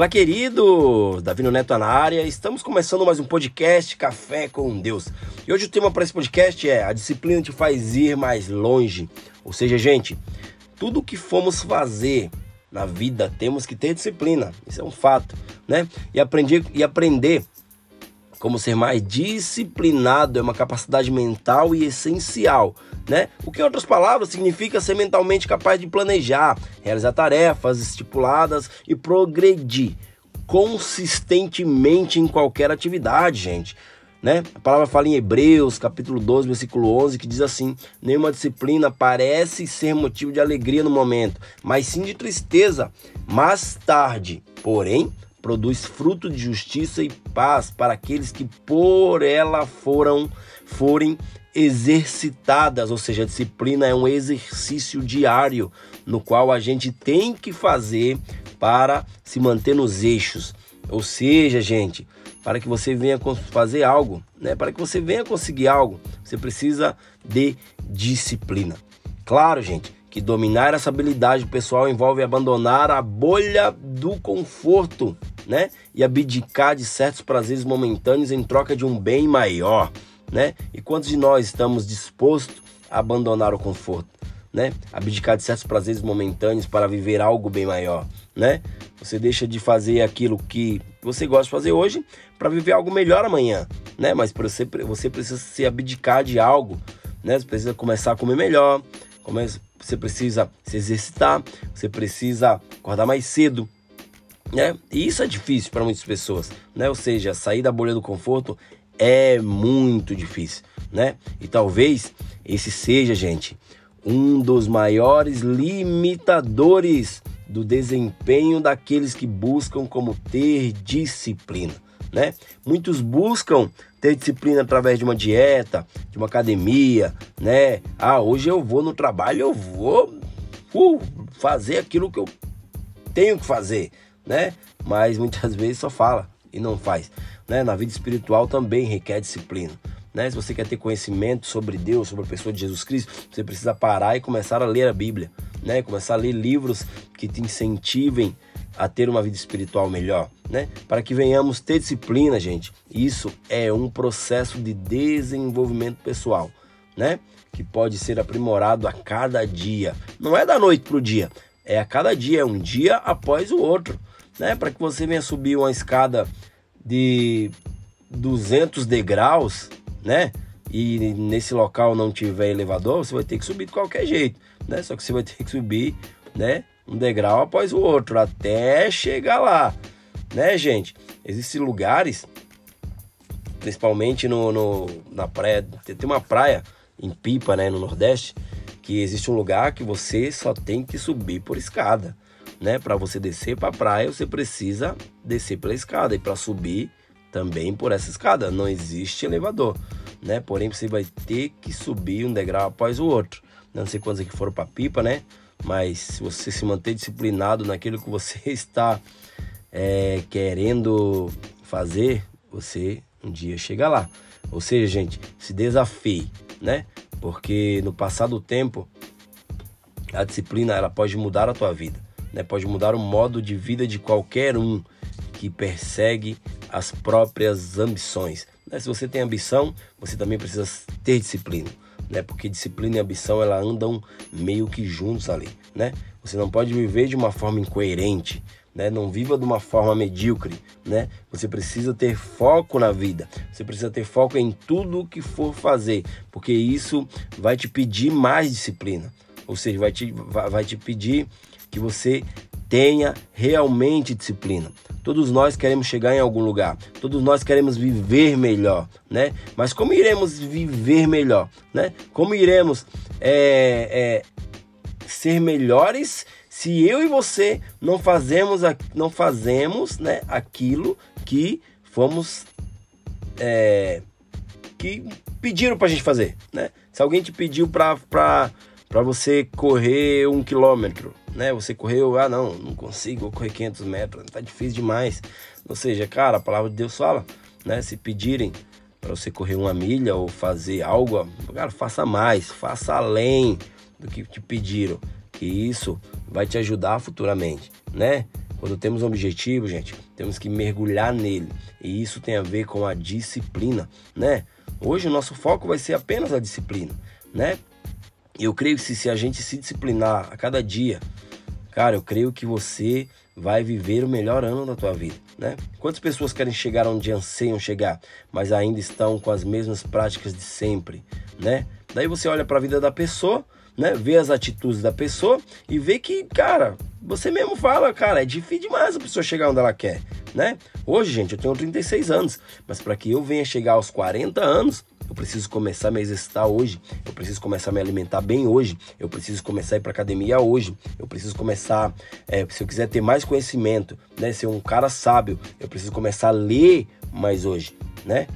Olá, querido! Davi Neto na área. Estamos começando mais um podcast Café com Deus. E hoje o tema para esse podcast é A disciplina te faz ir mais longe. Ou seja, gente, tudo que formos fazer na vida temos que ter disciplina. Isso é um fato, né? E aprender e aprender como ser mais disciplinado é uma capacidade mental e essencial, né? O que em outras palavras significa ser mentalmente capaz de planejar, realizar tarefas estipuladas e progredir consistentemente em qualquer atividade, gente. Né? A palavra fala em Hebreus, capítulo 12, versículo 11, que diz assim: Nenhuma disciplina parece ser motivo de alegria no momento, mas sim de tristeza mais tarde. Porém, produz fruto de justiça e paz para aqueles que por ela foram forem exercitadas, ou seja, a disciplina é um exercício diário no qual a gente tem que fazer para se manter nos eixos. Ou seja, gente, para que você venha fazer algo, né? Para que você venha conseguir algo, você precisa de disciplina. Claro, gente, que dominar essa habilidade pessoal envolve abandonar a bolha do conforto, né? E abdicar de certos prazeres momentâneos em troca de um bem maior, né? E quantos de nós estamos dispostos a abandonar o conforto, né? Abdicar de certos prazeres momentâneos para viver algo bem maior, né? Você deixa de fazer aquilo que você gosta de fazer hoje para viver algo melhor amanhã, né? Mas você, você precisa se abdicar de algo, né? Você precisa começar a comer melhor, começa você precisa se exercitar, você precisa acordar mais cedo, né? E isso é difícil para muitas pessoas, né? Ou seja, sair da bolha do conforto é muito difícil, né? E talvez esse seja, gente, um dos maiores limitadores do desempenho daqueles que buscam como ter disciplina né? Muitos buscam ter disciplina através de uma dieta, de uma academia, né? Ah, hoje eu vou no trabalho, eu vou uh, fazer aquilo que eu tenho que fazer, né? Mas muitas vezes só fala e não faz, né? Na vida espiritual também requer disciplina. Né? Se você quer ter conhecimento sobre Deus, sobre a pessoa de Jesus Cristo, você precisa parar e começar a ler a Bíblia, né? Começar a ler livros que te incentivem a ter uma vida espiritual melhor, né? Para que venhamos ter disciplina, gente. Isso é um processo de desenvolvimento pessoal, né? Que pode ser aprimorado a cada dia. Não é da noite para o dia, é a cada dia, é um dia após o outro, né? Para que você venha subir uma escada de 200 degraus, né? E nesse local não tiver elevador, você vai ter que subir de qualquer jeito, né? Só que você vai ter que subir, né? Um degrau após o outro até chegar lá, né, gente? Existem lugares, principalmente no, no, na praia, tem uma praia em Pipa, né, no Nordeste, que existe um lugar que você só tem que subir por escada, né? Para você descer para a praia, você precisa descer pela escada e para subir também por essa escada. Não existe elevador, né? Porém, você vai ter que subir um degrau após o outro. Não sei quantos aqui foram para Pipa, né? Mas se você se manter disciplinado naquilo que você está é, querendo fazer, você um dia chega lá. Ou seja, gente, se desafie, né? Porque no passar do tempo, a disciplina ela pode mudar a tua vida, né? Pode mudar o modo de vida de qualquer um que persegue as próprias ambições. Né? Se você tem ambição, você também precisa ter disciplina né? Porque disciplina e ambição ela andam meio que juntos ali, né? Você não pode viver de uma forma incoerente, né? Não viva de uma forma medíocre, né? Você precisa ter foco na vida. Você precisa ter foco em tudo o que for fazer, porque isso vai te pedir mais disciplina. Ou seja, vai te, vai, vai te pedir que você tenha realmente disciplina. Todos nós queremos chegar em algum lugar, todos nós queremos viver melhor, né? Mas como iremos viver melhor, né? Como iremos é, é, ser melhores se eu e você não fazemos, não fazemos, né? Aquilo que fomos é, que pediram para a gente fazer, né? Se alguém te pediu para para você correr um quilômetro, né? Você correu, ah não, não consigo, correr 500 metros, tá difícil demais. Ou seja, cara, a palavra de Deus fala, né? Se pedirem para você correr uma milha ou fazer algo, cara, faça mais, faça além do que te pediram, que isso vai te ajudar futuramente, né? Quando temos um objetivo, gente, temos que mergulhar nele. E isso tem a ver com a disciplina, né? Hoje o nosso foco vai ser apenas a disciplina, né? Eu creio que se, se a gente se disciplinar a cada dia, cara, eu creio que você vai viver o melhor ano da tua vida, né? Quantas pessoas querem chegar onde anseiam chegar, mas ainda estão com as mesmas práticas de sempre, né? Daí você olha para a vida da pessoa, né? Vê as atitudes da pessoa e vê que, cara, você mesmo fala, cara, é difícil demais a pessoa chegar onde ela quer, né? Hoje, gente, eu tenho 36 anos, mas para que eu venha chegar aos 40 anos, eu preciso começar a me exercitar hoje, eu preciso começar a me alimentar bem hoje, eu preciso começar a ir para academia hoje, eu preciso começar, é, se eu quiser ter mais conhecimento, né, ser um cara sábio, eu preciso começar a ler mais hoje, né?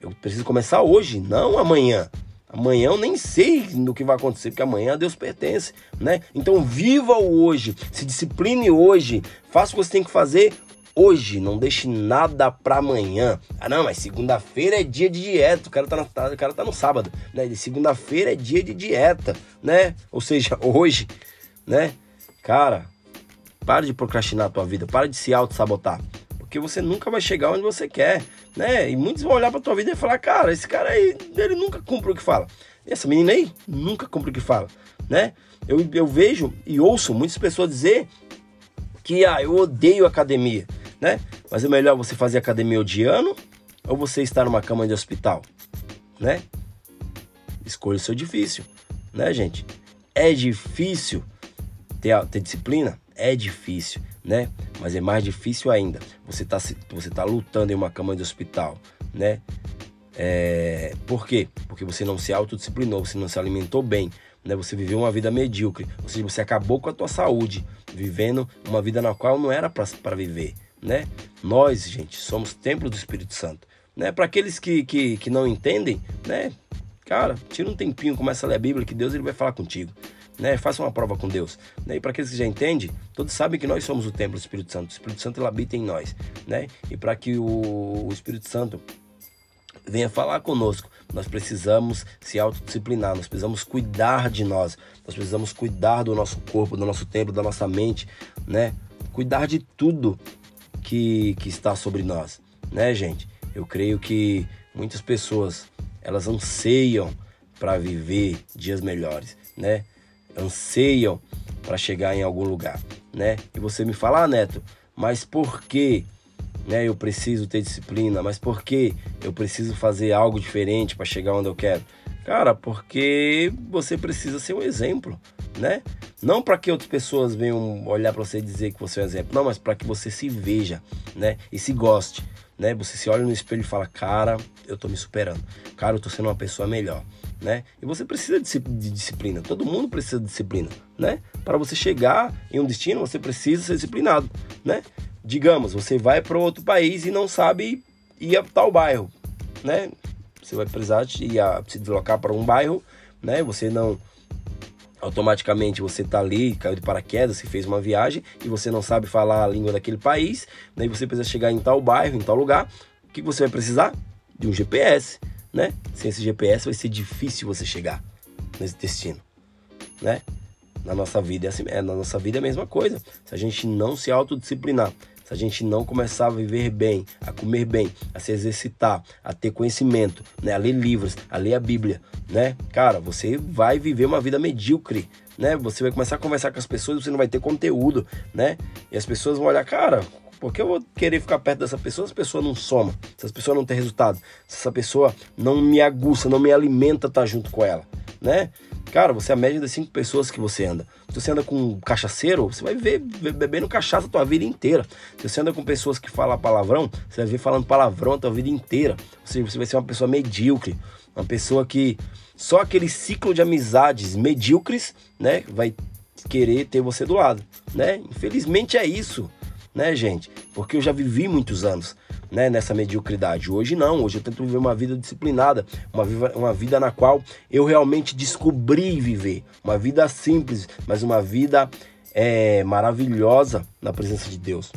Eu preciso começar hoje, não amanhã. Amanhã eu nem sei no que vai acontecer, porque amanhã a Deus pertence, né? Então viva o hoje, se discipline hoje, faça o que você tem que fazer hoje, não deixe nada para amanhã. Ah, não, mas segunda-feira é dia de dieta, o cara tá, na, o cara tá no sábado, né? segunda-feira é dia de dieta, né? Ou seja, hoje, né? Cara, para de procrastinar a tua vida, para de se auto-sabotar. Porque você nunca vai chegar onde você quer, né? E muitos vão olhar pra tua vida e falar, cara, esse cara aí, ele nunca cumpre o que fala. Essa menina aí nunca cumpre o que fala, né? Eu, eu vejo e ouço muitas pessoas dizer que, ah, eu odeio academia né? Mas é melhor você fazer academia odiando ou você estar numa cama de hospital, né? Escolha o seu difícil, né, gente? É difícil ter, ter disciplina? É difícil, né? Mas é mais difícil ainda. Você tá, você tá lutando em uma cama de hospital, né? É, por quê? Porque você não se autodisciplinou, você não se alimentou bem, né? Você viveu uma vida medíocre, ou seja, você acabou com a tua saúde, vivendo uma vida na qual não era para viver né? Nós, gente, somos templo do Espírito Santo, né? Para aqueles que, que, que não entendem, né? Cara, tira um tempinho, começa a ler a Bíblia, que Deus ele vai falar contigo. Né? Faça uma prova com Deus. Né? E para aqueles que já entendem, todos sabem que nós somos o templo do Espírito Santo. O Espírito Santo ele habita em nós. Né? E para que o, o Espírito Santo venha falar conosco. Nós precisamos se autodisciplinar, nós precisamos cuidar de nós, nós precisamos cuidar do nosso corpo, do nosso tempo, da nossa mente, né? Cuidar de tudo que, que está sobre nós, né, gente? Eu creio que muitas pessoas elas anseiam para viver dias melhores, né? Anseiam para chegar em algum lugar, né? E você me fala, ah, Neto, mas por que, né? Eu preciso ter disciplina, mas por que eu preciso fazer algo diferente para chegar onde eu quero? Cara, porque você precisa ser um exemplo, né? Não para que outras pessoas venham olhar para você e dizer que você é um exemplo, não, mas para que você se veja, né? E se goste, né? Você se olha no espelho e fala, cara, eu tô me superando, cara, eu tô sendo uma pessoa melhor, né? E você precisa de disciplina, todo mundo precisa de disciplina, né? Para você chegar em um destino, você precisa ser disciplinado, né? Digamos, você vai para outro país e não sabe ir a tal bairro, né? Você vai precisar de, se deslocar para um bairro, né? Você não automaticamente você está ali, caiu de paraquedas, você fez uma viagem e você não sabe falar a língua daquele país, daí você precisa chegar em tal bairro, em tal lugar. O que você vai precisar? De um GPS, né? Sem esse GPS vai ser difícil você chegar nesse destino, né? Na nossa vida é assim, é, na nossa vida é a mesma coisa. Se a gente não se autodisciplinar, se a gente não começar a viver bem, a comer bem, a se exercitar, a ter conhecimento, né, a ler livros, a ler a Bíblia, né? Cara, você vai viver uma vida medíocre, né? Você vai começar a conversar com as pessoas, você não vai ter conteúdo, né? E as pessoas vão olhar, cara, por que eu vou querer ficar perto dessa pessoa se a pessoa não soma, se essa pessoa não tem resultado, se essa pessoa não me aguça, não me alimenta estar tá junto com ela, né? Cara, você é a média das cinco pessoas que você anda. Se você anda com um cachaceiro, você vai ver bebendo cachaça a tua vida inteira. Se você anda com pessoas que falam palavrão, você vai ver falando palavrão a tua vida inteira. Seja, você vai ser uma pessoa medíocre, uma pessoa que só aquele ciclo de amizades medíocres, né, vai querer ter você do lado, né? Infelizmente é isso, né, gente? Porque eu já vivi muitos anos né, nessa mediocridade. Hoje não, hoje eu tento viver uma vida disciplinada, uma, vida, uma vida na qual eu realmente descobri viver. Uma vida simples, mas uma vida é, maravilhosa na presença de Deus.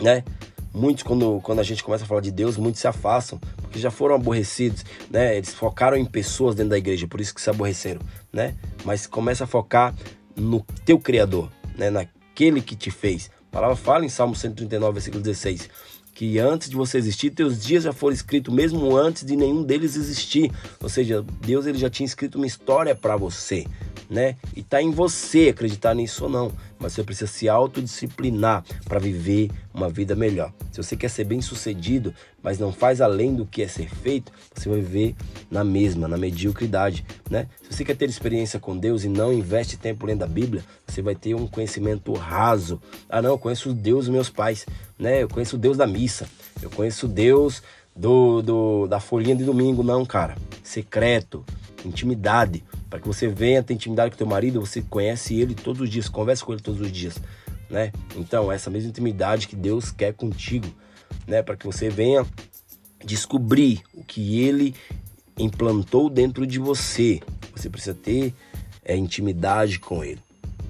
Né? Muitos, quando, quando a gente começa a falar de Deus, muitos se afastam, porque já foram aborrecidos, né? Eles focaram em pessoas dentro da igreja, por isso que se aborreceram, né? Mas começa a focar no teu Criador, né? Naquele que te fez, A palavra fala em Salmo 139, versículo 16 que antes de você existir, teus dias já foram escritos mesmo antes de nenhum deles existir. Ou seja, Deus ele já tinha escrito uma história para você, né? E tá em você acreditar nisso ou não, mas você precisa se autodisciplinar para viver uma vida melhor. Se você quer ser bem-sucedido, mas não faz além do que é ser feito, você vai viver na mesma, na mediocridade, né? Se você quer ter experiência com Deus e não investe tempo lendo a Bíblia, você vai ter um conhecimento raso. Ah, não, eu conheço Deus dos meus pais né? Eu conheço o Deus da missa, eu conheço Deus do, do da folhinha de domingo, não, cara. Secreto, intimidade, para que você venha ter intimidade com teu marido, você conhece ele todos os dias, conversa com ele todos os dias, né? Então, essa mesma intimidade que Deus quer contigo, né, para que você venha descobrir o que ele implantou dentro de você. Você precisa ter é, intimidade com ele,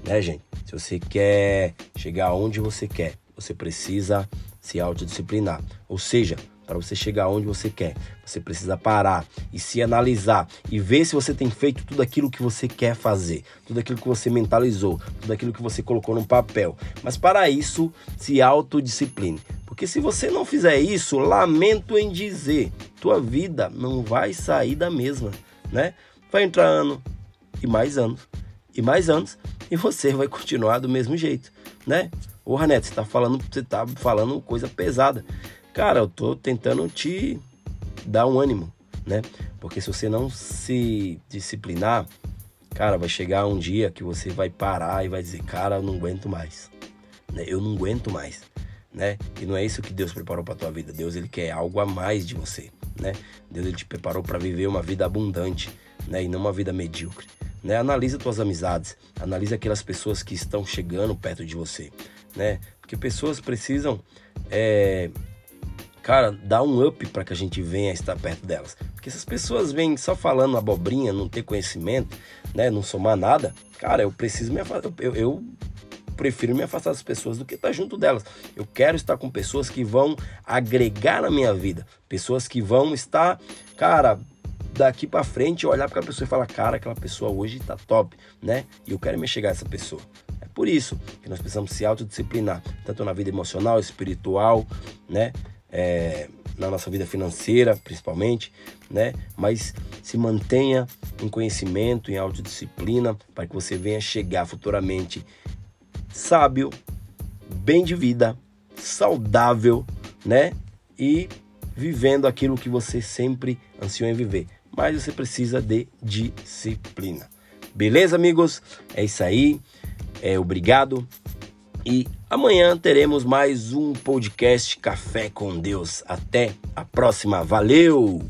né, gente? Se você quer chegar onde você quer, você precisa se autodisciplinar. Ou seja, para você chegar onde você quer, você precisa parar e se analisar e ver se você tem feito tudo aquilo que você quer fazer, tudo aquilo que você mentalizou, tudo aquilo que você colocou no papel. Mas para isso, se autodiscipline. Porque se você não fizer isso, lamento em dizer, tua vida não vai sair da mesma, né? Vai entrar ano e mais anos e mais anos e você vai continuar do mesmo jeito, né? Porra, Neto, você tá falando, você tá falando coisa pesada. Cara, eu tô tentando te dar um ânimo, né? Porque se você não se disciplinar, cara, vai chegar um dia que você vai parar e vai dizer, cara, eu não aguento mais. Né? Eu não aguento mais, né? E não é isso que Deus preparou para tua vida. Deus ele quer algo a mais de você, né? Deus ele te preparou para viver uma vida abundante, né? E não uma vida medíocre. Né? Analisa tuas amizades, analisa aquelas pessoas que estão chegando perto de você né? Porque pessoas precisam, é, cara, dar um up para que a gente venha estar perto delas. Porque essas pessoas vêm só falando abobrinha, não ter conhecimento, né? Não somar nada. Cara, eu preciso me afastar. Eu, eu prefiro me afastar das pessoas do que estar junto delas. Eu quero estar com pessoas que vão agregar na minha vida, pessoas que vão estar, cara, daqui para frente olhar para aquela pessoa e falar, cara, aquela pessoa hoje tá top, né? E eu quero me chegar a essa pessoa. Por isso que nós precisamos se autodisciplinar, tanto na vida emocional, espiritual, né? É, na nossa vida financeira, principalmente, né? Mas se mantenha em conhecimento, em autodisciplina, para que você venha chegar futuramente sábio, bem de vida, saudável, né? E vivendo aquilo que você sempre ansiou em viver. Mas você precisa de disciplina. Beleza, amigos? É isso aí. É, obrigado. E amanhã teremos mais um podcast Café com Deus. Até a próxima. Valeu!